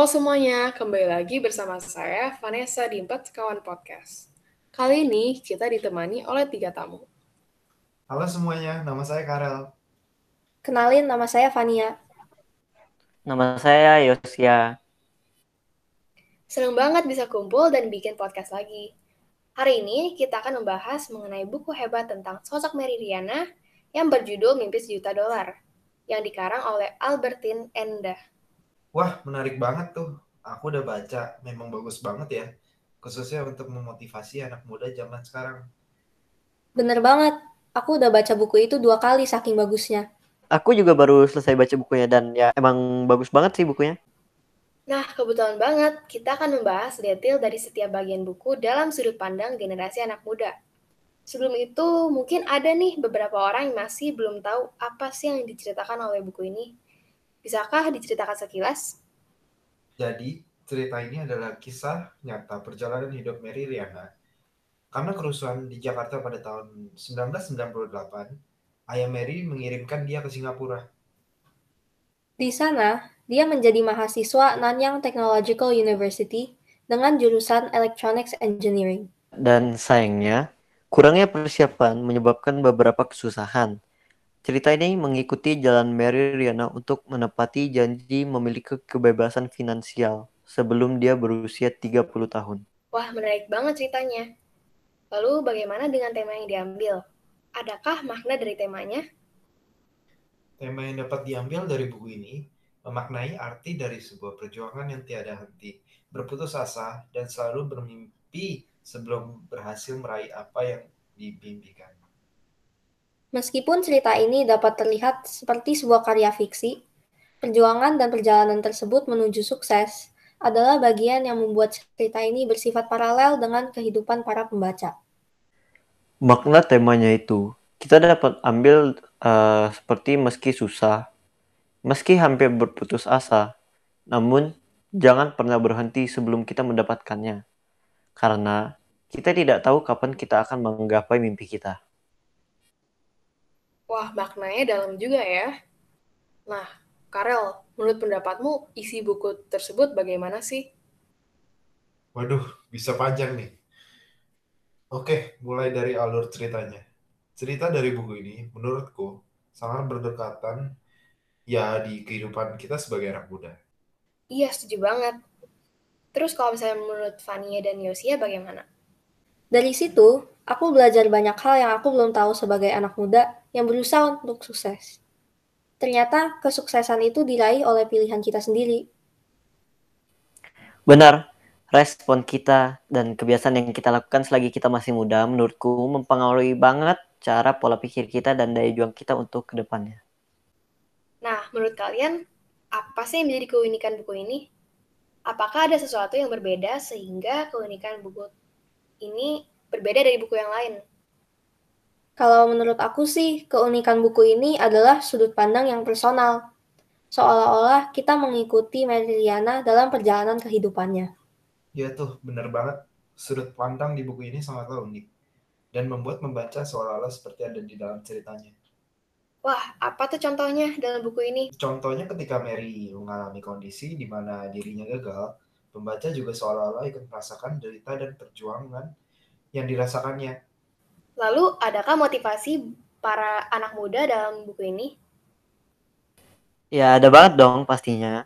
Halo semuanya, kembali lagi bersama saya Vanessa di Empat Sekawan Podcast. Kali ini kita ditemani oleh tiga tamu. Halo semuanya, nama saya Karel. Kenalin, nama saya Vania. Nama saya Yosia. Senang banget bisa kumpul dan bikin podcast lagi. Hari ini kita akan membahas mengenai buku hebat tentang sosok Mary Riana yang berjudul Mimpi Sejuta Dolar, yang dikarang oleh Albertine Endah. Wah, menarik banget tuh. Aku udah baca, memang bagus banget ya. Khususnya untuk memotivasi anak muda zaman sekarang. Bener banget, aku udah baca buku itu dua kali saking bagusnya. Aku juga baru selesai baca bukunya dan ya emang bagus banget sih bukunya. Nah, kebetulan banget kita akan membahas detail dari setiap bagian buku dalam sudut pandang generasi anak muda. Sebelum itu, mungkin ada nih beberapa orang yang masih belum tahu apa sih yang diceritakan oleh buku ini. Bisakah diceritakan sekilas? Jadi, cerita ini adalah kisah nyata perjalanan hidup Mary Riana. Karena kerusuhan di Jakarta pada tahun 1998, ayah Mary mengirimkan dia ke Singapura. Di sana, dia menjadi mahasiswa Nanyang Technological University dengan jurusan Electronics Engineering. Dan sayangnya, kurangnya persiapan menyebabkan beberapa kesusahan. Cerita ini mengikuti jalan Mary Riana untuk menepati janji memiliki kebebasan finansial sebelum dia berusia 30 tahun. Wah, menarik banget ceritanya. Lalu bagaimana dengan tema yang diambil? Adakah makna dari temanya? Tema yang dapat diambil dari buku ini memaknai arti dari sebuah perjuangan yang tiada henti, berputus asa, dan selalu bermimpi sebelum berhasil meraih apa yang dimimpikan. Meskipun cerita ini dapat terlihat seperti sebuah karya fiksi, perjuangan dan perjalanan tersebut menuju sukses adalah bagian yang membuat cerita ini bersifat paralel dengan kehidupan para pembaca. Makna temanya itu kita dapat ambil uh, seperti meski susah, meski hampir berputus asa, namun jangan pernah berhenti sebelum kita mendapatkannya. Karena kita tidak tahu kapan kita akan menggapai mimpi kita. Wah, maknanya dalam juga ya. Nah, Karel, menurut pendapatmu isi buku tersebut bagaimana sih? Waduh, bisa panjang nih. Oke, mulai dari alur ceritanya. Cerita dari buku ini, menurutku, sangat berdekatan ya di kehidupan kita sebagai anak muda. Iya, setuju banget. Terus kalau misalnya menurut Fania dan Yosia bagaimana? Dari situ, aku belajar banyak hal yang aku belum tahu sebagai anak muda yang berusaha untuk sukses. Ternyata kesuksesan itu diraih oleh pilihan kita sendiri. Benar, respon kita dan kebiasaan yang kita lakukan selagi kita masih muda menurutku mempengaruhi banget cara pola pikir kita dan daya juang kita untuk ke depannya. Nah, menurut kalian, apa sih yang menjadi keunikan buku ini? Apakah ada sesuatu yang berbeda sehingga keunikan buku ini berbeda dari buku yang lain. Kalau menurut aku sih, keunikan buku ini adalah sudut pandang yang personal. Seolah-olah kita mengikuti Meridiana dalam perjalanan kehidupannya. Ya tuh, bener banget. Sudut pandang di buku ini sangatlah unik. Dan membuat membaca seolah-olah seperti ada di dalam ceritanya. Wah, apa tuh contohnya dalam buku ini? Contohnya ketika Mary mengalami kondisi di mana dirinya gagal, Pembaca juga seolah-olah ikut merasakan derita dan perjuangan yang dirasakannya. Lalu, adakah motivasi para anak muda dalam buku ini? Ya, ada banget dong pastinya.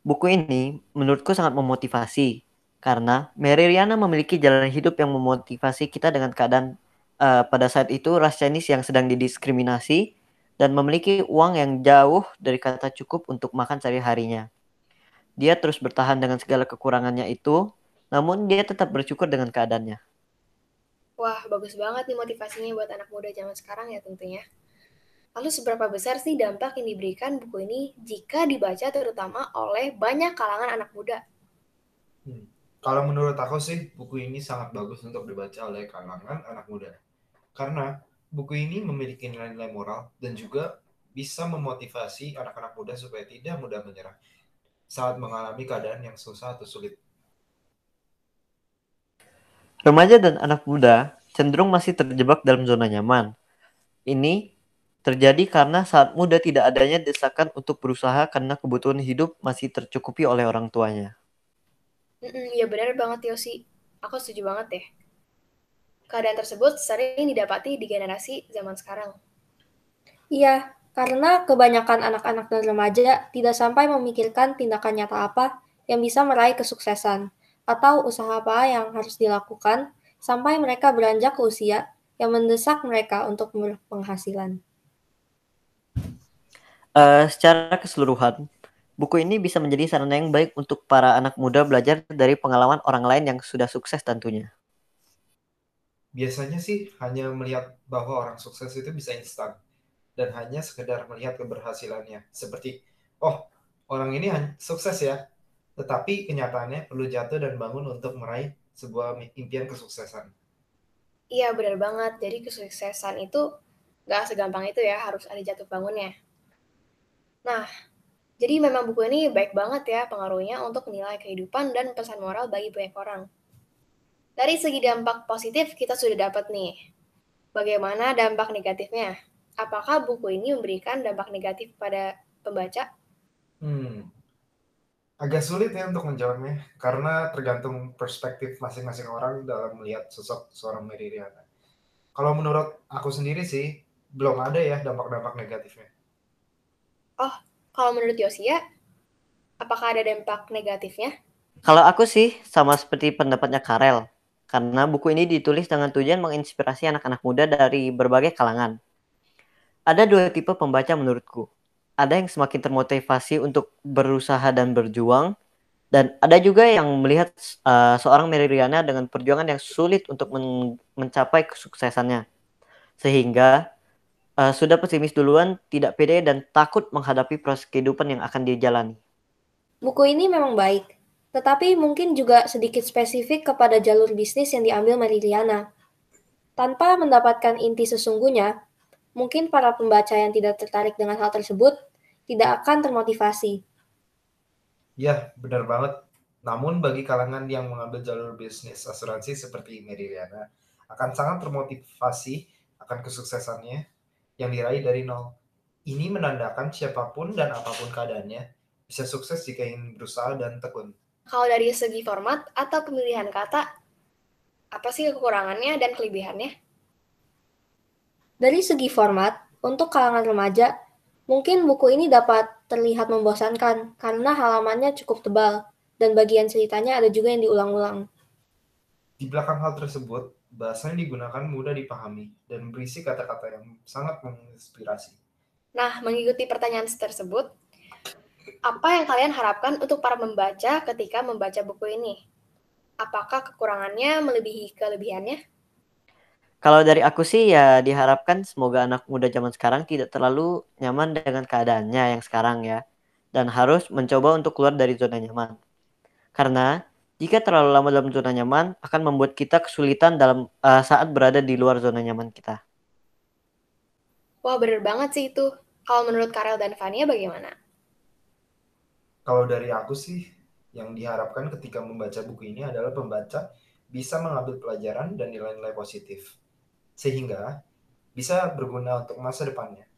Buku ini menurutku sangat memotivasi karena Mary Riana memiliki jalan hidup yang memotivasi kita dengan keadaan uh, pada saat itu ras Chinese yang sedang didiskriminasi dan memiliki uang yang jauh dari kata cukup untuk makan sehari-harinya. Dia terus bertahan dengan segala kekurangannya itu, namun dia tetap bersyukur dengan keadaannya. Wah, bagus banget nih motivasinya buat anak muda zaman sekarang ya tentunya. Lalu seberapa besar sih dampak yang diberikan buku ini jika dibaca terutama oleh banyak kalangan anak muda? Hmm. Kalau menurut aku sih, buku ini sangat bagus untuk dibaca oleh kalangan anak muda. Karena buku ini memiliki nilai-nilai moral dan juga bisa memotivasi anak-anak muda supaya tidak mudah menyerah saat mengalami keadaan yang susah atau sulit. Remaja dan anak muda cenderung masih terjebak dalam zona nyaman. Ini terjadi karena saat muda tidak adanya desakan untuk berusaha karena kebutuhan hidup masih tercukupi oleh orang tuanya. Mm-mm, ya benar banget Yosi. Aku setuju banget deh. Keadaan tersebut sering didapati di generasi zaman sekarang. Iya, karena kebanyakan anak-anak dan remaja tidak sampai memikirkan tindakan nyata apa yang bisa meraih kesuksesan atau usaha apa yang harus dilakukan sampai mereka beranjak ke usia yang mendesak mereka untuk berpenghasilan. Uh, secara keseluruhan, buku ini bisa menjadi sarana yang baik untuk para anak muda belajar dari pengalaman orang lain yang sudah sukses tentunya. Biasanya sih hanya melihat bahwa orang sukses itu bisa instan dan hanya sekedar melihat keberhasilannya. Seperti, oh orang ini sukses ya, tetapi kenyataannya perlu jatuh dan bangun untuk meraih sebuah impian kesuksesan. Iya benar banget, jadi kesuksesan itu gak segampang itu ya, harus ada jatuh bangunnya. Nah, jadi memang buku ini baik banget ya pengaruhnya untuk nilai kehidupan dan pesan moral bagi banyak orang. Dari segi dampak positif kita sudah dapat nih. Bagaimana dampak negatifnya? Apakah buku ini memberikan dampak negatif pada pembaca? Hmm, agak sulit ya untuk menjawabnya karena tergantung perspektif masing-masing orang dalam melihat sosok seorang Mary Riana. Kalau menurut aku sendiri sih belum ada ya dampak-dampak negatifnya. Oh, kalau menurut Yosia, apakah ada dampak negatifnya? Kalau aku sih sama seperti pendapatnya Karel, karena buku ini ditulis dengan tujuan menginspirasi anak-anak muda dari berbagai kalangan. Ada dua tipe pembaca menurutku. Ada yang semakin termotivasi untuk berusaha dan berjuang, dan ada juga yang melihat uh, seorang Mary Riana dengan perjuangan yang sulit untuk men mencapai kesuksesannya. Sehingga uh, sudah pesimis duluan, tidak pede dan takut menghadapi proses kehidupan yang akan dijalani. Buku ini memang baik, tetapi mungkin juga sedikit spesifik kepada jalur bisnis yang diambil Mariliana. Tanpa mendapatkan inti sesungguhnya, mungkin para pembaca yang tidak tertarik dengan hal tersebut tidak akan termotivasi. Ya, benar banget. Namun bagi kalangan yang mengambil jalur bisnis asuransi seperti Mariliana akan sangat termotivasi akan kesuksesannya yang diraih dari nol. Ini menandakan siapa pun dan apa pun keadaannya bisa sukses jika ingin berusaha dan tekun. Kalau dari segi format atau pemilihan kata, apa sih kekurangannya dan kelebihannya? Dari segi format, untuk kalangan remaja, mungkin buku ini dapat terlihat membosankan karena halamannya cukup tebal dan bagian ceritanya ada juga yang diulang-ulang. Di belakang hal tersebut, bahasa yang digunakan mudah dipahami dan berisi kata-kata yang sangat menginspirasi. Nah, mengikuti pertanyaan tersebut, apa yang kalian harapkan untuk para membaca ketika membaca buku ini? Apakah kekurangannya melebihi kelebihannya? Kalau dari aku sih ya diharapkan semoga anak muda zaman sekarang tidak terlalu nyaman dengan keadaannya yang sekarang ya. Dan harus mencoba untuk keluar dari zona nyaman. Karena jika terlalu lama dalam zona nyaman, akan membuat kita kesulitan dalam uh, saat berada di luar zona nyaman kita. Wah, bener banget sih itu. Kalau menurut Karel dan Fania bagaimana? Kalau dari aku sih, yang diharapkan ketika membaca buku ini adalah pembaca bisa mengambil pelajaran dan nilai-nilai positif. Sehingga bisa berguna untuk masa depannya.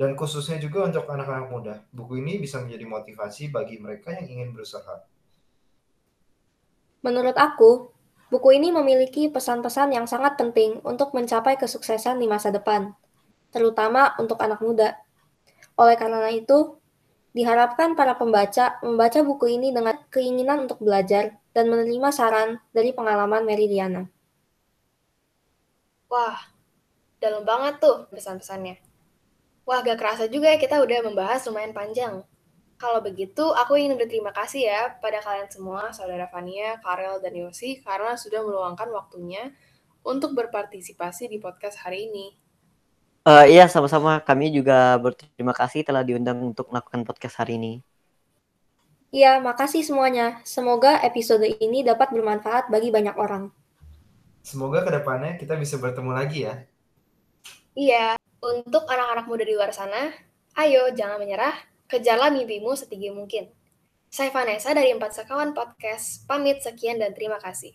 Dan khususnya juga untuk anak-anak muda, buku ini bisa menjadi motivasi bagi mereka yang ingin berusaha Menurut aku, buku ini memiliki pesan-pesan yang sangat penting untuk mencapai kesuksesan di masa depan, terutama untuk anak muda. Oleh karena itu, diharapkan para pembaca membaca buku ini dengan keinginan untuk belajar dan menerima saran dari pengalaman Meridiana. Wah, dalam banget tuh pesan-pesannya. Wah, gak kerasa juga ya kita udah membahas lumayan panjang. Kalau begitu, aku ingin berterima kasih ya pada kalian semua, saudara Fania, Karel, dan Yosi, karena sudah meluangkan waktunya untuk berpartisipasi di podcast hari ini. Uh, iya, sama-sama. Kami juga berterima kasih telah diundang untuk melakukan podcast hari ini. Iya, makasih semuanya. Semoga episode ini dapat bermanfaat bagi banyak orang. Semoga ke depannya kita bisa bertemu lagi ya. Iya, untuk anak-anak muda di luar sana, ayo jangan menyerah, Kejarlah mimpimu setinggi mungkin. Saya Vanessa dari Empat Sekawan Podcast, pamit sekian dan terima kasih.